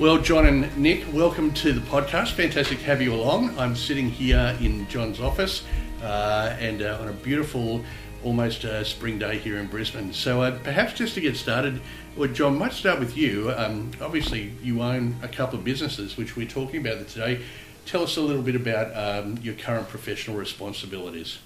Well, John and Nick, welcome to the podcast. Fantastic to have you along. I'm sitting here in John's office uh, and uh, on a beautiful, almost uh, spring day here in Brisbane. So, uh, perhaps just to get started, well, John, might start with you. Um, obviously, you own a couple of businesses, which we're talking about today. Tell us a little bit about um, your current professional responsibilities.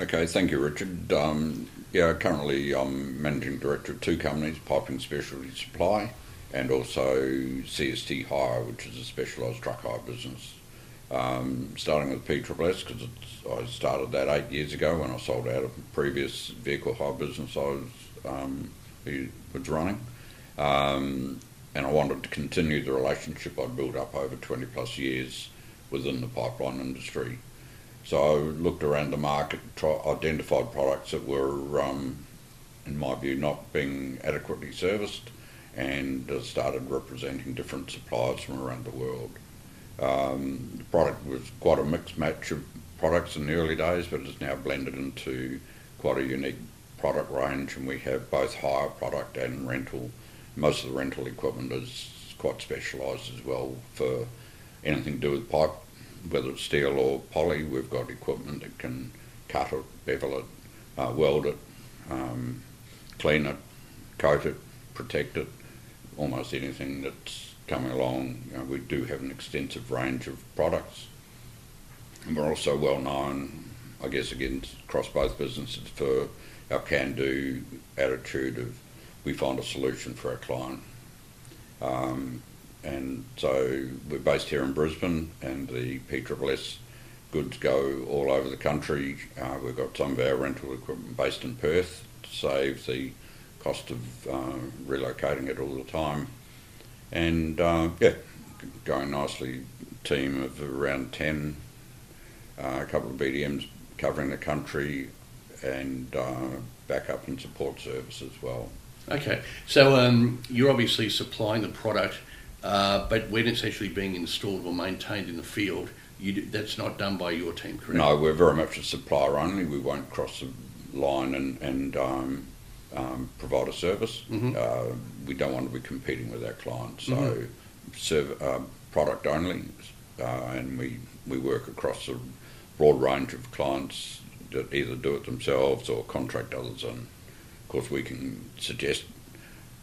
Okay, thank you, Richard. Um, yeah, currently I'm managing director of two companies, Piping Specialty Supply and also CST Hire, which is a specialised truck hire business. Um, starting with PSSS because I started that eight years ago when I sold out of previous vehicle hire business I was um, was running, um, and I wanted to continue the relationship I'd built up over 20 plus years within the pipeline industry. So I looked around the market, try, identified products that were, um, in my view, not being adequately serviced and uh, started representing different suppliers from around the world. Um, the product was quite a mixed match of products in the early days, but it's now blended into quite a unique product range, and we have both hire product and rental. Most of the rental equipment is quite specialised as well for anything to do with pipe, whether it's steel or poly. We've got equipment that can cut it, bevel it, uh, weld it, um, clean it, coat it, protect it, almost anything that's coming along. You know, we do have an extensive range of products. And we're also well known, I guess, again, across both businesses for our can do attitude of we find a solution for our client. Um, and so we're based here in Brisbane, and the PSSS goods go all over the country. Uh, we've got some of our rental equipment based in Perth to save the cost of uh, relocating it all the time. And uh, yeah, going nicely. Team of around 10, uh, a couple of BDMs covering the country, and uh, backup and support service as well. Okay, so um, you're obviously supplying the product, uh, but when it's actually being installed or maintained in the field, do, that's not done by your team, correct? No, we're very much a supplier only. We won't cross the line and, and um, um, provide a service. Mm-hmm. Uh, we don't want to be competing with our clients, so mm-hmm. serve uh, product only, uh, and we we work across a broad range of clients that either do it themselves or contract others. And of course, we can suggest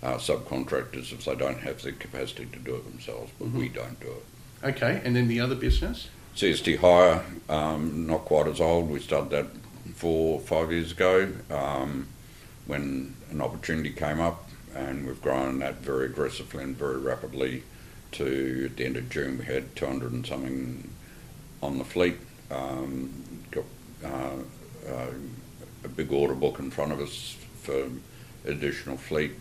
uh, subcontractors if they don't have the capacity to do it themselves, but mm-hmm. we don't do it. Okay, and then the other business? CST Hire, um, not quite as old. We started that four, five years ago. Um, when an opportunity came up, and we've grown that very aggressively and very rapidly. To at the end of June, we had 200 and something on the fleet. Um, got uh, uh, a big order book in front of us for additional fleet,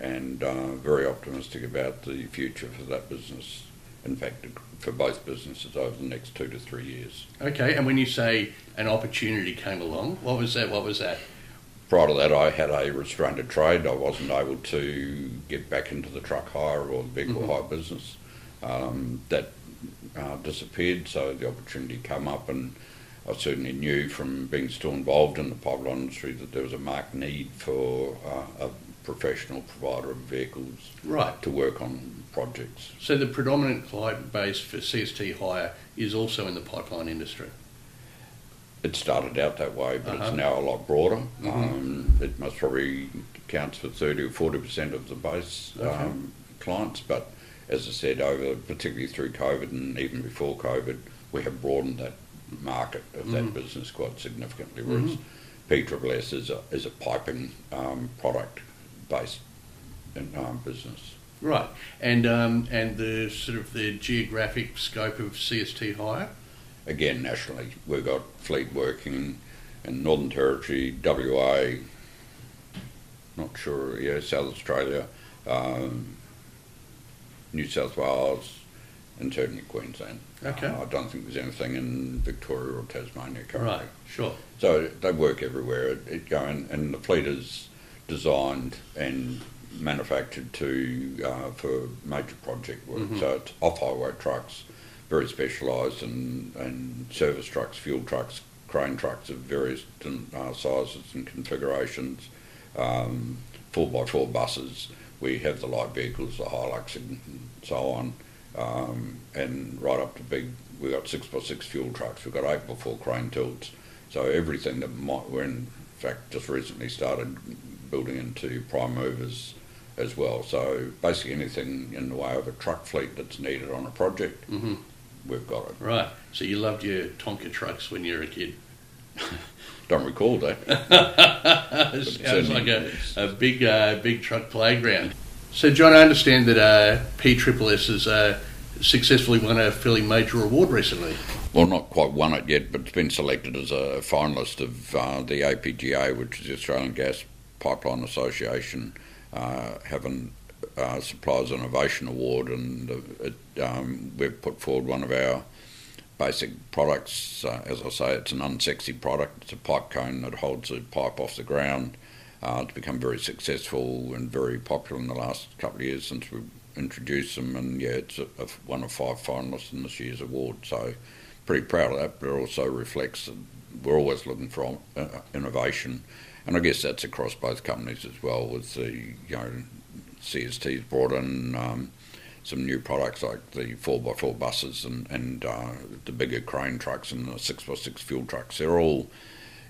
and uh, very optimistic about the future for that business. In fact, for both businesses over the next two to three years. Okay, and when you say an opportunity came along, what was that? What was that? Prior to that, I had a restrained trade. I wasn't able to get back into the truck hire or the vehicle mm-hmm. hire business. Um, that uh, disappeared, so the opportunity came up, and I certainly knew from being still involved in the pipeline industry that there was a marked need for uh, a professional provider of vehicles right. to work on projects. So the predominant client base for CST Hire is also in the pipeline industry it started out that way, but uh-huh. it's now a lot broader. Mm-hmm. Um, it must probably counts for 30 or 40% of the base okay. um, clients. But as I said, over particularly through COVID and even before COVID, we have broadened that market of that mm-hmm. business quite significantly. Whereas mm-hmm. PSSS is a, is a piping um, product based um, business. Right, and um, and the sort of the geographic scope of CST Hire again nationally. We've got fleet working in Northern Territory, WA, not sure, yeah, South Australia, um, New South Wales, and certainly Queensland. Okay. Uh, I don't think there's anything in Victoria or Tasmania currently. Right, sure. So they work everywhere. It, it go and, the fleet is designed and manufactured to uh, for major project work. Mhm. So it's off highway trucks, very specialised, and, and service trucks, fuel trucks, crane trucks of various uh, sizes and configurations, um, four by four buses. We have the light vehicles, the Hilux, and so on, um, and right up to big. We've got six by six fuel trucks. We've got eight by four crane tilts. So everything that might, we're in fact just recently started building into prime movers as well. So basically anything in the way of a truck fleet that's needed on a project, hmm we've got it. Right. So you loved your Tonka trucks when you were a kid. Don't recall that. sounds like a, a big, uh, big truck playground. So, John, I understand that uh, PSSS has uh, successfully won a fairly major award recently. Well, not quite won it yet, but it's been selected as a finalist of uh, the APGA, which is the Australian Gas Pipeline Association, uh, having uh, Suppliers Innovation Award, and it, um, we've put forward one of our basic products. Uh, as I say, it's an unsexy product. It's a pipe cone that holds a pipe off the ground. Uh, it's become very successful and very popular in the last couple of years since we've introduced them. And yeah, it's a, a, one of five finalists in this year's award. So pretty proud of that. But it also reflects that we're always looking for uh, innovation, and I guess that's across both companies as well. With the you know CST's brought in. Um, some new products like the 4x4 buses and, and uh, the bigger crane trucks and the 6x6 fuel trucks. They're all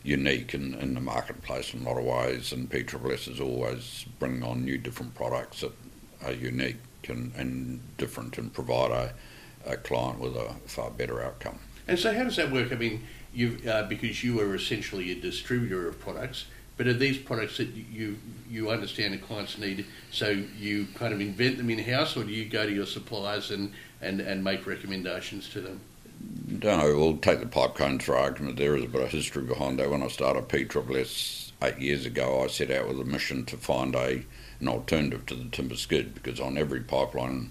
unique in, in the marketplace in a lot of ways, and PSSS is always bringing on new different products that are unique and, and different and provide a, a client with a far better outcome. And so, how does that work? I mean, you uh, because you are essentially a distributor of products, but are these products that you you understand a client's need, so you kind of invent them in house, or do you go to your suppliers and, and, and make recommendations to them? No, we'll take the pipe cones for argument. There is a bit of history behind that. When I started PSSS eight years ago, I set out with a mission to find a an alternative to the timber skid because on every pipeline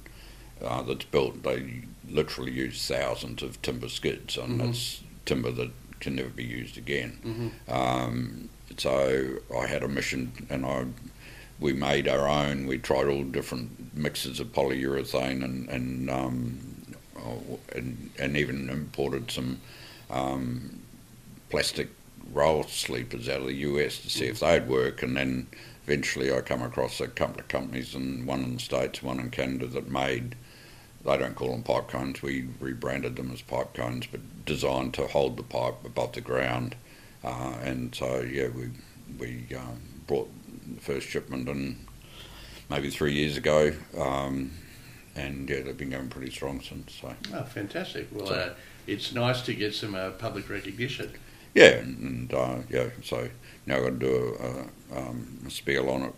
uh, that's built, they literally use thousands of timber skids, and Mhm. that's timber that can never be used again. Mm-hmm. Um, so I had a mission, and I we made our own. We tried all different mixes of polyurethane and and um, oh, and, and even imported some um, plastic roll sleepers out of the US to see if they'd work. And then eventually I come across a couple of companies, and one in the States, one in Canada, that made, they don't call them pipe cones, we rebranded them as pipe cones, but designed to hold the pipe above the ground. Uh, and so, yeah, we, we um, brought the first shipment in maybe three years ago. Um, and yeah, they've been going pretty strong since. So. Oh, fantastic! Well, So- uh, it's nice to get some uh, public recognition. Yeah, and, and uh, yeah, so now I've got to do a, a, um, a spiel on it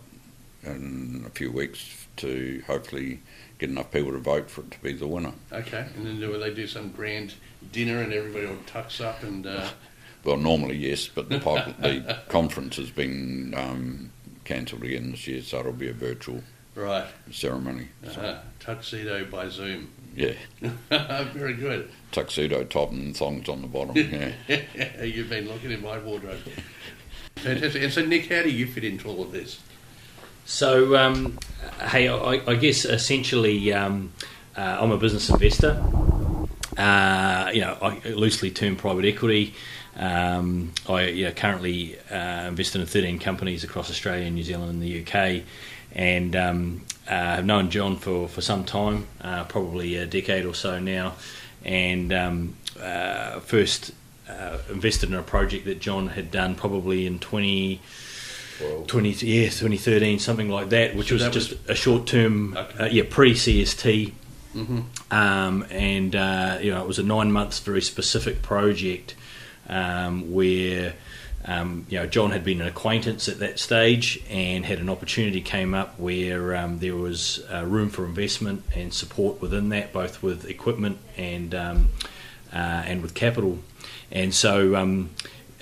in a few weeks to hopefully get enough people to vote for it to be the winner. Okay, and then do they do some grand dinner and everybody all tucks up and uh, Well, normally yes, but the, pub- the conference has been um, cancelled again this year, so it'll be a virtual right ceremony. So, uh, tuxedo by Zoom. yeah, Very good. tuxedo top and thongs on the bottom. Yeah. You've been looking in my wardrobe. Fantastic. And so, Nick, how do you fit into all of this? So, um, hey, I, I guess essentially, um, uh, I'm a business investor. Uh, you know, I loosely term private equity. Um, I you know, currently uh, invested in 13 companies across Australia, New Zealand, and the UK, and um, uh, have known John for, for some time, uh, probably a decade or so now, and um, uh, first uh, invested in a project that John had done probably in 20. Well, 20 yeah 2013 something like that which So was that just was- a short term Okay. uh, yeah pre CST Mm-hmm. um, and uh, you know it was a nine months very specific project um, where um, you know John had been an acquaintance at that stage and had an opportunity came up where um, there was uh, room for investment and support within that both with equipment and um, uh, and with capital. And so um,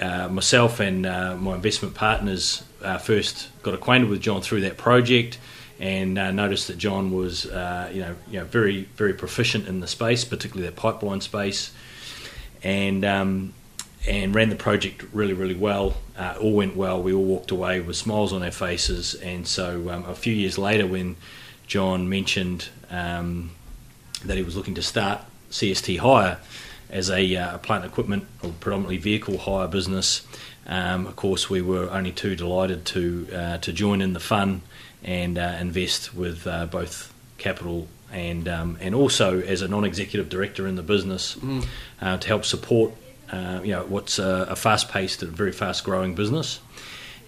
uh, myself and uh, my investment partners uh, first got acquainted with John through that project and uh, noticed that John was, uh, you know, you know, very very proficient in the space, particularly that pipeline space, and um, and ran the project really really well. Uh, all went well. We all walked away with smiles on our faces, and so um, a few years later, when John mentioned um, that he was looking to start CST Hire as a, uh, plant equipment or predominantly vehicle hire business. Um, of course, we were only too delighted to uh, to join in the fun and uh, invest with uh, both capital and um, and also as a non-executive director in the business mm. to help support uh, you know what's a, a fast-paced and very fast-growing business.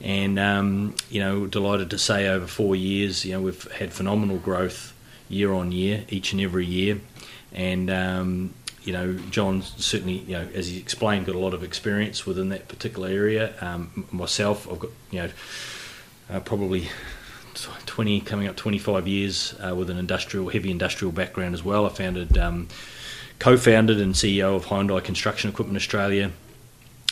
And um, you know, delighted to say over four years, you know, we've had phenomenal growth year on year, each and every year, and um, you know, John certainly, you know, as he explained, got a lot of experience within that particular area. Um, myself, I've got, you know, uh, probably 20, coming up 25 years uh, with an industrial, heavy industrial background as well. I founded, um, co-founded and CEO of Hyundai Construction Equipment Australia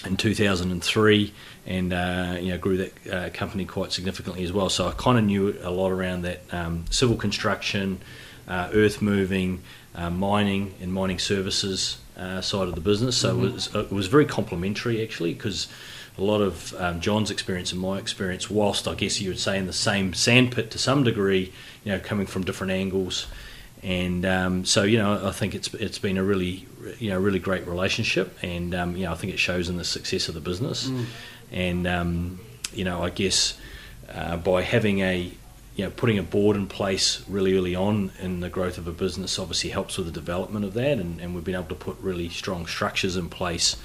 in 2003 and uh, you know grew that uh, company quite significantly as well. So I kind of knew a lot around that um, civil construction, uh, earth moving, uh, mining and mining services uh, side of the business. So mm-hmm. it, was, it was very complementary actually because a lot of um, John's experience and my experience, whilst I guess you would say in the same sandpit to some degree, you know, coming from different angles. And um, so, you know, I think it's it's been a really, you know, really great relationship, and um, you know, I think it shows in the success of the business. Mm. And um, you know, I guess uh, by having a you know, putting a board in place really early on in the growth of a business obviously helps with the development of that, and, and we've been able to put really strong structures in place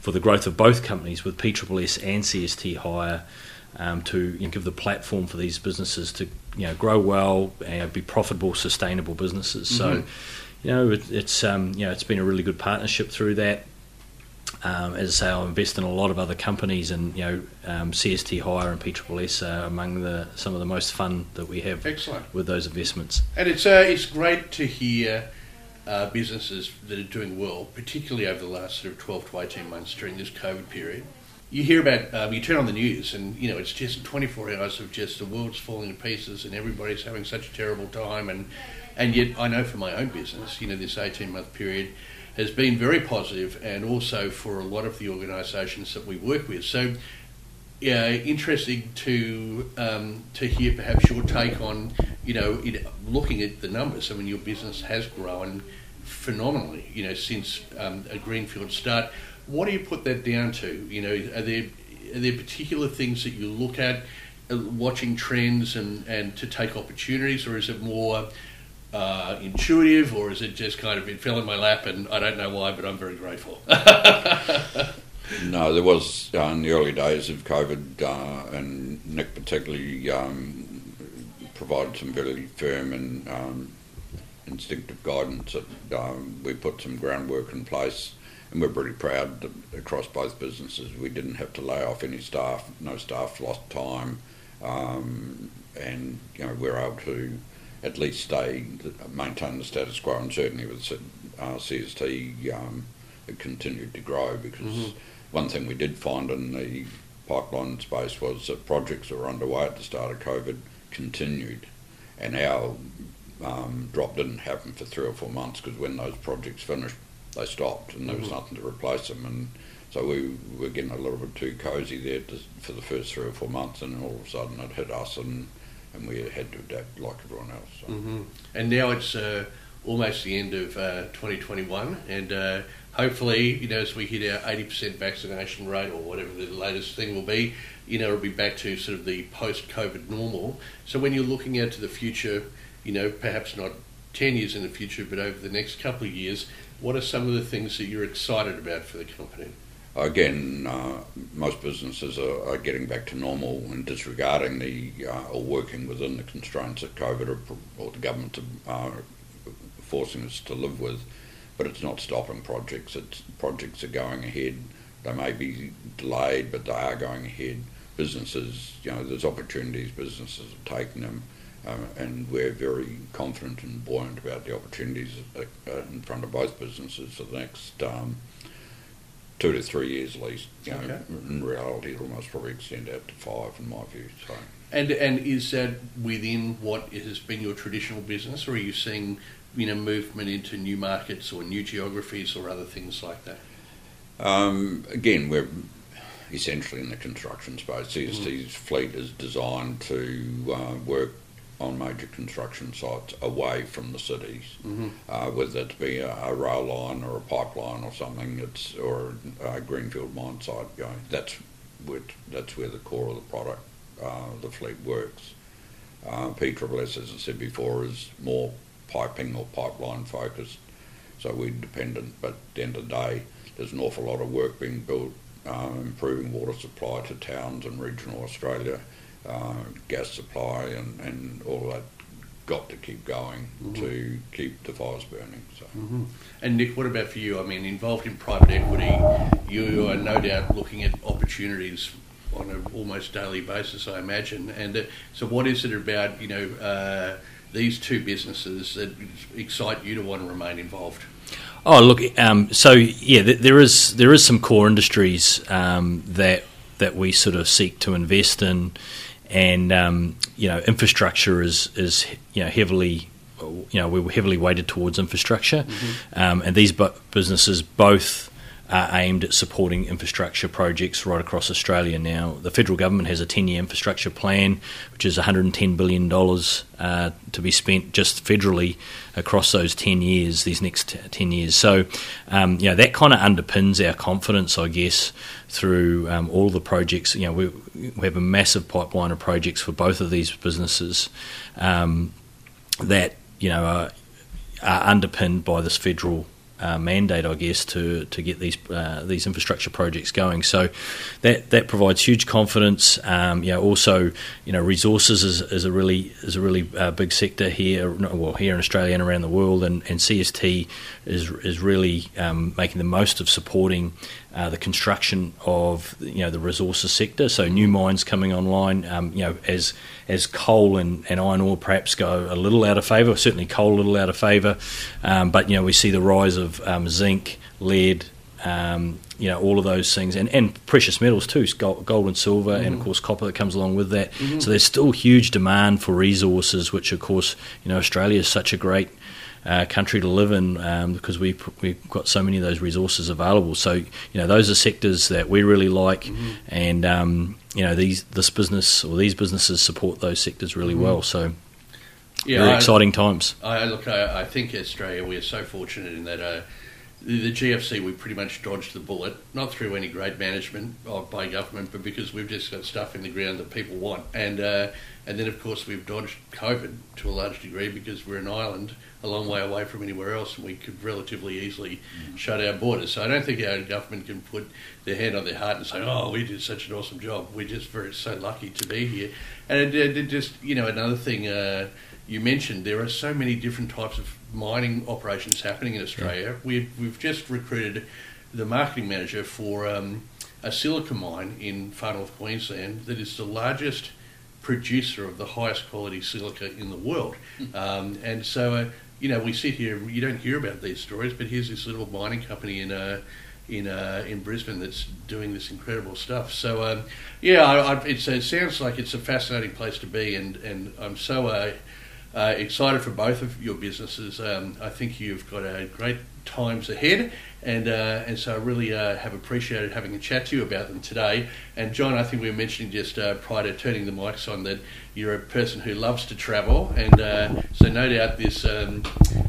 for the growth of both companies with PSSS and CST Hire um, to you know, give the platform for these businesses to you know grow well and be profitable, sustainable businesses. Mm-hmm. So, you know, it, it's um, you know it's been a really good partnership through that. Um, as I say, I invest in a lot of other companies, and you know, um, CST Hire and PSSS are among the some of the most fun that we have. Excellent. with those investments. And it's uh, it's great to hear uh, businesses that are doing well, particularly over the last sort of twelve to eighteen months during this COVID period. You hear about um, you turn on the news, and you know it's just twenty four hours of just the world's falling to pieces, and everybody's having such a terrible time, and and yet I know for my own business, you know, this eighteen month period has been very positive and also for a lot of the organisations that we work with. So, yeah, interesting to um, to hear perhaps your take on you know it, looking at the numbers. I mean, your business has grown phenomenally, you know, since um, a greenfield start. What do you put that down to? You know, are there are there particular things that you look at, uh, watching trends and and to take opportunities, or is it more uh, intuitive, or is it just kind of it fell in my lap and I don't know why, but I'm very grateful? no, there was uh, in the early days of COVID, uh, and Nick particularly um, provided some very firm and um, instinctive guidance. That um, we put some groundwork in place, and we're pretty proud that across both businesses we didn't have to lay off any staff. No staff lost time, um, and you know we're able to at least stay maintain the status quo, and certainly with uh, CST, um, it continued to grow because mm-hmm. one thing we did find in the pipeline space was that projects that were underway at the start of COVID continued, and our um, drop didn't happen for three or four months because when those projects finished, they stopped and there was mm-hmm. nothing to replace them. And so we were getting a little bit too cosy there to, for the first three or four months, and all of a sudden it hit us and and we had to adapt like everyone else. So. Mm-hmm. And now it's uh, almost the end of uh, 2021, and uh, hopefully, you know, as we hit our 80% vaccination rate or whatever the latest thing will be, you know, it'll be back to sort of the post-COVID normal. So when you're looking out to the future, you know, perhaps not 10 years in the future, but over the next couple of years, what are some of the things that you're excited about for the company? again, uh, most businesses are, are, getting back to normal and disregarding the uh, or working within the constraints that COVID or, the government are forcing us to live with. But it's not stopping projects. It's projects are going ahead. They may be delayed, but they are going ahead. Businesses, you know, there's opportunities. Businesses are taking them. Um, and we're very confident and buoyant about the opportunities in front of both businesses for the next um, two to three years at least. You know, Okay. in reality, it'll almost probably extend out to five, in my view. So. And and is that within what has been your traditional business, or are you seeing you know movement into new markets or new geographies or other things like that? Um, again, we're essentially in the construction space. CST's fleet is designed to uh, work on major construction sites away from the cities, uh, whether it be a, a rail line or a pipeline or something. It's or a greenfield mine site. You know, that's where, that's where the core of the product, uh, the fleet works. Uh, PSSS, as I said before, is more piping or pipeline focused, so we're dependent. But at the end of the day, there's an awful lot of work being built, uh, improving water supply to towns in regional Australia, uh, gas supply, and, and all that got to keep going to keep the fires burning. So. And Nick, what about for you? I mean, involved in private equity, you are no doubt looking at opportunities on an almost daily basis, I imagine. And uh, so, what is it about you know uh, these two businesses that excite you to want to remain involved? Oh, look. Um, so yeah, th- there is there is some core industries um, that that we sort of seek to invest in, and um, you know, infrastructure is is you know heavily. You know, we were heavily weighted towards infrastructure, um, and these bu- businesses both are aimed at supporting infrastructure projects right across Australia. Now, the federal government has a 10 year infrastructure plan, which is $110 billion uh, to be spent just federally across those 10 years, these next 10 years. So, um, you know, that kind of underpins our confidence, I guess, through um, all the projects. You know, we, we have a massive pipeline of projects for both of these businesses um, that, you know, are, are underpinned by this federal uh, mandate, I guess, to to get these uh, these infrastructure projects going. So that that provides huge confidence. Um, you know, also, you know, resources is, is a really is a really uh, big sector here. Well, here in Australia and around the world, and, and CST is is really um, making the most of supporting. Uh, the construction of you know the resources sector, so new mines coming online. Um, you know, as as coal and, and iron ore perhaps go a little out of favour. Certainly, coal a little out of favour. Um, but you know, we see the rise of um, zinc, lead, um, you know, all of those things, and, and precious metals too, gold, gold and silver, and of course copper that comes along with that. So there's still huge demand for resources, which of course, you know, Australia is such a great uh, country to live in um, because we we've got so many of those resources available. So you know those are sectors that we really like, and um, you know these this business or these businesses support those sectors really well. So very I- exciting times. I look. I, I think Australia we are so fortunate in that uh, the, GFC we pretty much dodged the bullet, not through any great management by government, but because we've just got stuff in the ground that people want, and uh, and then of course we've dodged COVID to a large degree because we're an island a long way away from anywhere else, and we could relatively easily shut our borders. So I don't think our government can put their hand on their heart and say, "Oh, we did such an awesome job. We're just very so lucky to be here." And it, it, it just you know another thing. Uh, you mentioned there are so many different types of mining operations happening in Australia. We've, we've just recruited the marketing manager for um, a silica mine in far north Queensland that is the largest producer of the highest quality silica in the world. Um, and so, uh, you know, we sit here, you don't hear about these stories, but here's this little mining company in uh, in uh, in Brisbane that's doing this incredible stuff. So um, yeah, I, I, it sounds like it's a fascinating place to be, and and I'm so uh, uh, excited for both of your businesses. Um, I think you've got uh, great times ahead, and uh, and so I really uh, have appreciated having a chat to you about them today. And John, I think we were mentioning just uh, prior to turning the mics on that you're a person who loves to travel, and uh, so no doubt this um,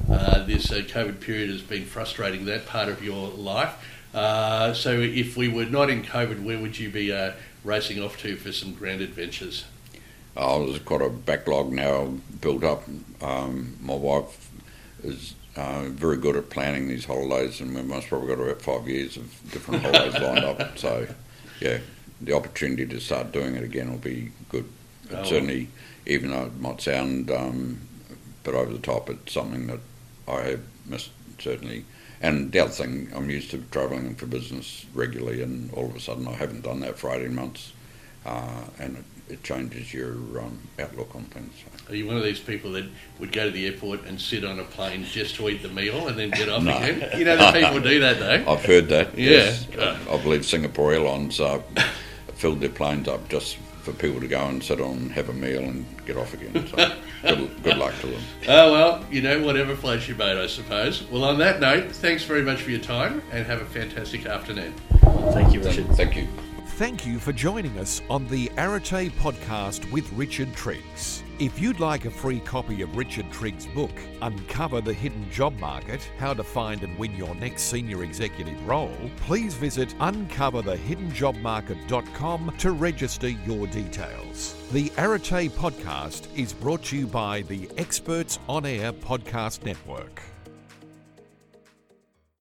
uh, this COVID period has been frustrating that part of your life. So if we were not in COVID, where would you be racing off to for some grand adventures? Oh, there's quite a backlog now built up. Um, my wife is uh, very good at planning these holidays, and we've most probably got about five years of different holidays lined up. So, yeah, the opportunity to start doing it again will be good. Oh. certainly, even though it might sound um, a bit over the top, it's something that I have missed certainly. And the other thing, I'm used to travelling for business regularly, and all of a sudden I haven't done that for 18 months. Uh, and it, it changes your um, outlook on things. Are you one of these people that would go to the airport and sit on a plane just to eat the meal and then get off No. again? You know the people do that though. I've heard that. Yeah. Yes. I believe Singapore Airlines uh, filled their planes up just for people to go and sit on, and have a meal, and get off again. So good, good luck to them. Oh well, you know whatever floats your boat, I suppose. Well, on that note, thanks very much for your time and have a fantastic afternoon. Thank you, Richard. Thank you. Thank you for joining us on the Arete podcast with Richard Triggs. If you'd like a free copy of Richard Triggs' book, Uncover the Hidden Job Market How to Find and Win Your Next Senior Executive Role, please visit uncoverthehiddenjobmarket.com to register your details. The Arete podcast is brought to you by the Experts On Air Podcast Network.